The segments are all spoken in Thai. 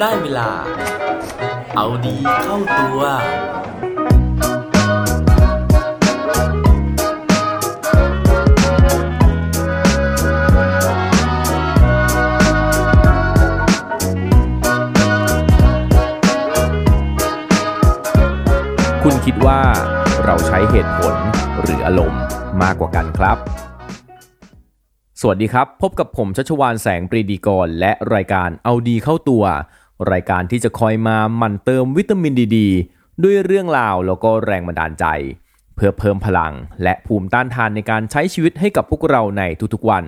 ได้เวลา เอาดีเข้าตัว คุณคิดว่าเราใช้เหตุผลหรืออารมณ์มากกว่ากันครับ สวัสดีครับ พบกับผมชัชวานแสงปรีดีกร และรายการเอาดีเข้าตัว รายการที่จะคอยมาหมั่นเติมวิตามินดีดด้วยเรื่องราวแล้วก็แรงบันดาลใจ เพื่อเพิ่มพลังและภูมิต้านทานในการใช้ชีวิตให้กับพวกเราในทุกๆวัน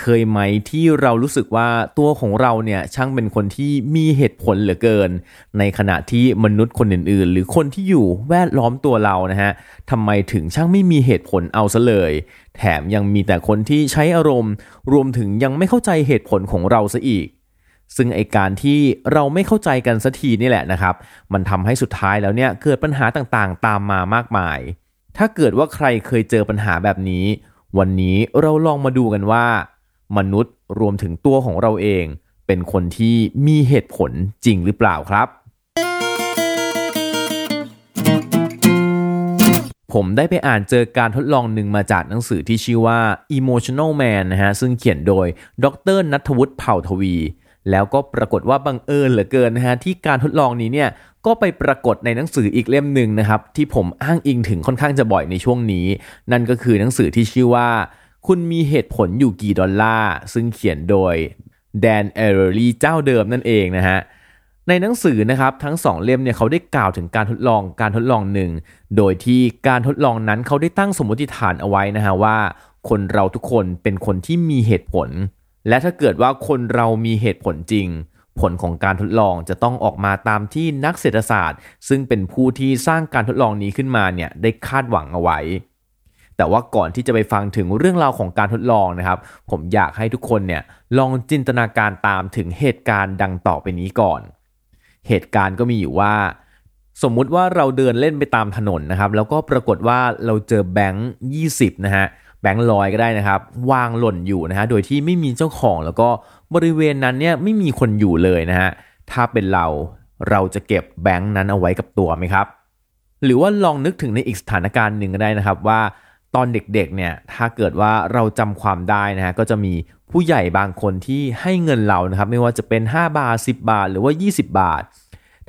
เคยไหมที่เรารู้สึกว่าตัวของเราเนี่ยช่างเป็นคนที่มีเหตุผลเหลือเกิน ในขณะที่มนุษย์คนอื่นๆ หรือคนที่อยู่แวดล้อมตัวเรานะฮะทำไมถึงช่างไม่มีเหตุผลเอาซะเลย แถมยังมีแต่คนที่ใช้อารมณ์ รวมถึงยังไม่เข้าใจเหตุผลของเราซะอีก ซึ่งไอการที่เราไม่เข้าใจกันสักทีนี่แหละนะครับ มันทำให้สุดท้ายแล้วเนี่ยเกิดปัญหาต่างๆ ตามมามากมาย ถ้าเกิดว่าใครเคยเจอปัญหาแบบนี้ วันนี้เราลองมาดูกันว่า มนุษย์รวมถึงตัวของเราเอง เป็นคนที่มีเหตุผลจริงหรือเปล่าครับ ผมได้ไปอ่านเจอการทดลองหนึ่งมาจากหนังสือที่ชื่อว่า Emotional Man นะฮะซึ่งเขียนโดยดรนัทวุฒิเผ่าทวี แล้วก็ปรากฏว่าบังเอิญเหลือเกินนะฮะที่การทดลองนี้เนี่ยก็ไปปรากฏในหนังสืออีกเล่มหนึ่งนะครับที่ผมอ้างอิงถึงค่อนข้างจะบ่อยในช่วงนี้ นั่นก็คือหนังสือที่ชื่อว่า คุณมีเหตุผลอยู่กี่ดอลลาร์ซึ่งเขียนโดยแดนเอเรอรี่เจ้าเดิมนั่นเองนะฮะในหนังสือนะครับทั้งสองเล่มเนี่ยเขาได้กล่าวถึงการทดลองการทดลองหนึ่งโดยที่การทดลองนั้นเขาได้ตั้งสมมติฐานเอาไว้นะฮะว่า คนเราทุกคนเป็นคนที่มีเหตุผล และถ้าเกิดว่าคนเรามีเหตุผลจริง ผลของการทดลองจะต้องออกมาตามที่นักเศรษฐศาสตร์ ซึ่งเป็นผู้ที่สร้างการทดลองนี้ขึ้นมาเนี่ยได้คาดหวังเอาไว้ แต่ว่าก่อนที่จะไปฟังถึงเรื่องราวของการทดลองนะครับ ผมอยากให้ทุกคนเนี่ยลองจินตนาการตามถึงเหตุการณ์ดังต่อไปนี้ก่อน เหตุการณ์ก็มีอยู่ว่า สมมุติว่าเราเดินเล่นไปตามถนนนะครับ แล้วก็ปรากฏว่าเราเจอแบงค์20นะฮะ แบงค์ลอยก็ได้นะครับ วางหล่นอยู่นะฮะโดยที่ไม่มีเจ้าของแล้วก็บริเวณนั้นเนี่ยไม่มีคนอยู่เลยนะฮะถ้าเป็นเราเราจะเก็บแบงค์นั้นเอาไว้กับตัวไหมครับ หรือว่าลองนึกถึงในอีกสถานการณ์หนึ่งก็ได้นะครับว่าตอนเด็กๆเนี่ยถ้าเกิดว่าเราจำความได้นะฮะก็จะมีผู้ใหญ่บางคนที่ให้เงินเรานะครับ ไม่ว่าจะเป็น 5 บาท 10 บาท หรือว่า 20 บาท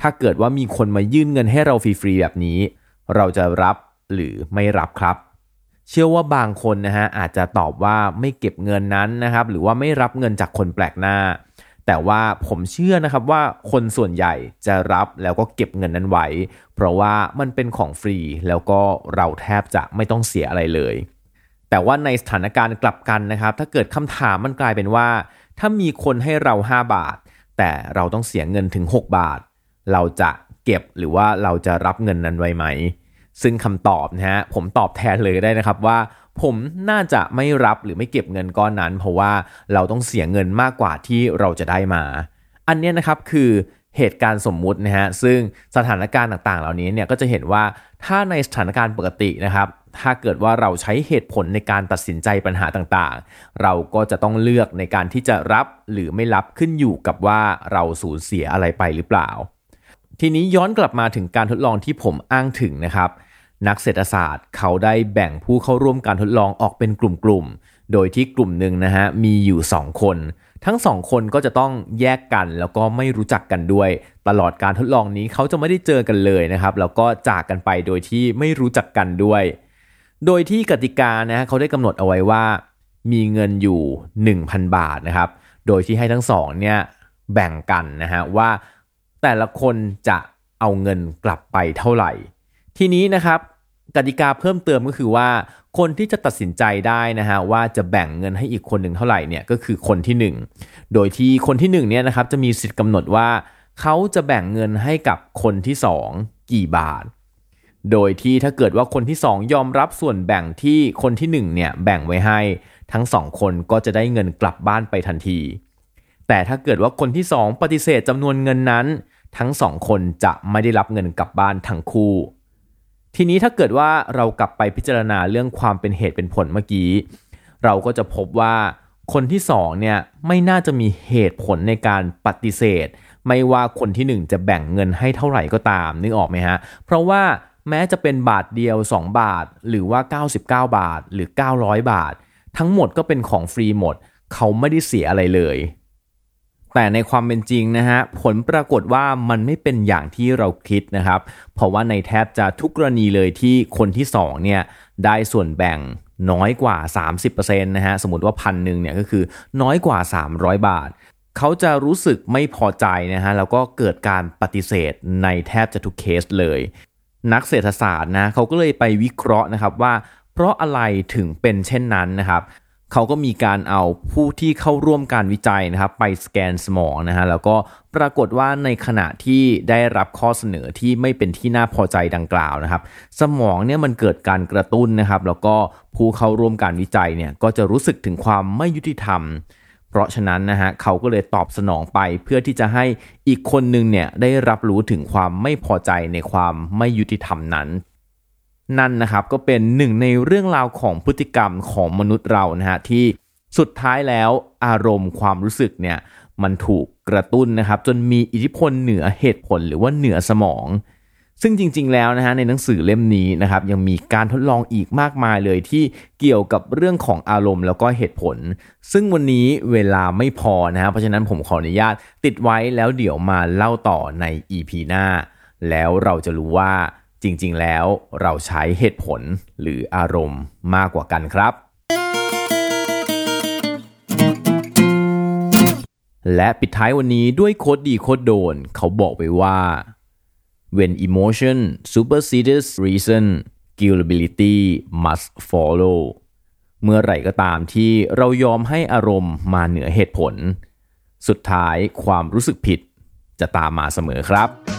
ถ้าเกิดว่ามีคนมายื่นเงินให้เราฟรีๆแบบนี้ เราจะรับหรือไม่รับครับ เชื่อว่าบางคนนะฮะอาจจะตอบว่าไม่เก็บเงินนั้นนะครับ หรือว่าไม่รับเงินจากคนแปลกหน้า แต่ว่าผมเชื่อนะครับว่าคนส่วนใหญ่จะรับแล้วก็เก็บเงินนั้นไว้ เพราะว่ามันเป็นของฟรีแล้วก็เราแทบจะไม่ต้องเสียอะไรเลย แต่ว่าในสถานการณ์กลับกันนะครับ ถ้าเกิดคำถามมันกลายเป็นว่า ถ้ามีคนให้เรา 5 บาท แต่เราต้องเสียเงินถึง 6 บาท เราจะเก็บหรือว่าเราจะรับเงินนั้นไว้ไหม ซึ่งคำตอบนะฮะผมตอบแทนเลยได้นะครับว่า ผมน่าจะไม่รับหรือไม่เก็บเงินก้อนนั้น เพราะว่าเราต้องเสียเงินมากกว่าที่เราจะได้มา อันนี้นะครับคือเหตุการณ์สมมุตินะฮะซึ่งสถานการณ์ต่างๆ เหล่านี้เนี่ยก็จะเห็นว่าถ้าในสถานการณ์ปกตินะครับ ถ้าเกิดว่าเราใช้เหตุผลในการตัดสินใจปัญหาต่างๆ เราก็จะต้องเลือกในการที่จะรับหรือไม่รับขึ้นอยู่กับว่าเราสูญเสียอะไรไปหรือเปล่า ทีนี้ย้อนกลับมาถึงการทดลองที่ผมอ้างถึงนะครับ นักเศรษฐศาสตร์ เขาได้แบ่งผู้เข้าร่วมการทดลองออกเป็นกลุ่มๆ โดยที่กลุ่มหนึ่งนะฮะมีอยู่ 2 คน ทั้งสองคนก็จะต้องแยกกันแล้วก็ไม่รู้จักกันด้วย ตลอดการทดลองนี้เขาจะไม่ได้เจอกันเลยนะครับ แล้วก็จากกันไปโดยที่ไม่รู้จักกันด้วย โดยที่กติกานะฮะเขาได้กำหนดเอาไว้ว่า มีเงินอยู่ 1,000 บาทนะครับ โดยที่ให้ทั้งสองเนี่ยแบ่งกันนะฮะว่าแต่ละคนจะเอาเงินกลับไปเท่าไหร่ ทีนี้นะครับ กติกาเพิ่มเติมก็คือว่า คนที่จะตัดสินใจได้นะฮะว่าจะแบ่งเงินให้อีกคนหนึ่งเท่าไหร่เนี่ยก็คือคนที่ 1 โดยที่คนที่1เนี่ยนะครับจะมีสิทธิ์กำหนดว่าเขาจะแบ่งเงินให้กับคนที่ 2 กี่บาท โดยที่ถ้าเกิดว่าคนที่ 2 ยอมรับส่วนแบ่งที่คนที่1เนี่ยแบ่งไว้ให้ทั้งสองคนก็จะได้เงินกลับบ้านไปทันที แต่ถ้าเกิดว่าคนที่ 2 ปฏิเสธจำนวนเงินนั้น ทั้งสองคนจะไม่ได้รับเงินกลับบ้านทั้งคู่ ทีนี้ถ้าเกิดว่าเรากลับไปพิจารณาเรื่องความเป็นเหตุเป็นผลเมื่อกี้ เราก็จะพบว่าคนที่สองเนี่ยไม่น่าจะมีเหตุผลในการปฏิเสธ ไม่ว่าคนที่หนึ่งจะแบ่งเงินให้เท่าไหร่ก็ตามนึกออกไหมฮะ เพราะว่าแม้จะเป็นบาทเดียว 2 บาท หรือว่า 99 บาทหรือ 900 บาท ทั้งหมดก็เป็นของฟรีหมด เขาไม่ได้เสียอะไรเลย แต่ในความเป็นจริงนะฮะผลปรากฏว่ามันไม่เป็นอย่างที่เราคิดนะครับ เพราะว่าในแทบจะทุกกรณีเลยที่คนที่2เนี่ยได้ส่วนแบ่งน้อยกว่า 30%นะฮะสมมติว่าพันหนึ่งเนี่ยก็คือน้อยกว่า 300 บาท เขาจะรู้สึกไม่พอใจนะฮะแล้วก็เกิดการปฏิเสธในแทบจะทุกเคสเลย นักเศรษฐศาสตร์นะเขาก็เลยไปวิเคราะห์นะครับว่า เพราะอะไรถึงเป็นเช่นนั้นนะครับ เขาก็มีการเอาผู้ที่เข้าร่วมการวิจัยนะครับไปสแกนสมองนะฮะแล้วก็ปรากฏว่าในขณะที่ได้รับข้อเสนอที่ไม่เป็นที่น่าพอใจดังกล่าวนะครับ สมองเนี่ยมันเกิดการกระตุ้นนะครับ แล้วก็ผู้เข้าร่วมการวิจัยเนี่ยก็จะรู้สึกถึงความไม่ยุติธรรม เพราะฉะนั้นนะฮะเขาก็เลยตอบสนองไปเพื่อที่จะให้อีกคนหนึ่งเนี่ยได้รับรู้ถึงความไม่พอใจในความไม่ยุติธรรมนั้น นั่นนะครับก็เป็นหนึ่งในเรื่องราวของพฤติกรรมของมนุษย์เรานะฮะที่สุดท้ายแล้วอารมณ์ความรู้สึกเนี่ยมันถูกกระตุ้นนะครับจนมีอิทธิพลเหนือเหตุผลหรือว่าเหนือสมอง ซึ่งจริง ๆ แล้วนะฮะในหนังสือเล่มนี้นะครับยังมีการทดลองอีกมากมายเลยที่เกี่ยวกับเรื่องของอารมณ์แล้วก็เหตุผล ซึ่งวันนี้เวลาไม่พอนะฮะเพราะฉะนั้นผมขออนุญาตติดไว้แล้วเดี๋ยวมาเล่าต่อใน EP หน้า แล้วเราจะรู้ว่า จริงๆ แล้วเราใช้เหตุผลหรืออารมณ์มากกว่ากันครับ และปิดท้ายวันนี้ด้วยโคดดีโคดโดน เขาบอกไปว่า when emotion supersedes reason gullibility must follow เมื่อไหร่ก็ตามที่เรายอมให้อารมณ์มาเหนือเหตุผล สุดท้ายความรู้สึกผิดจะตามมาเสมอครับ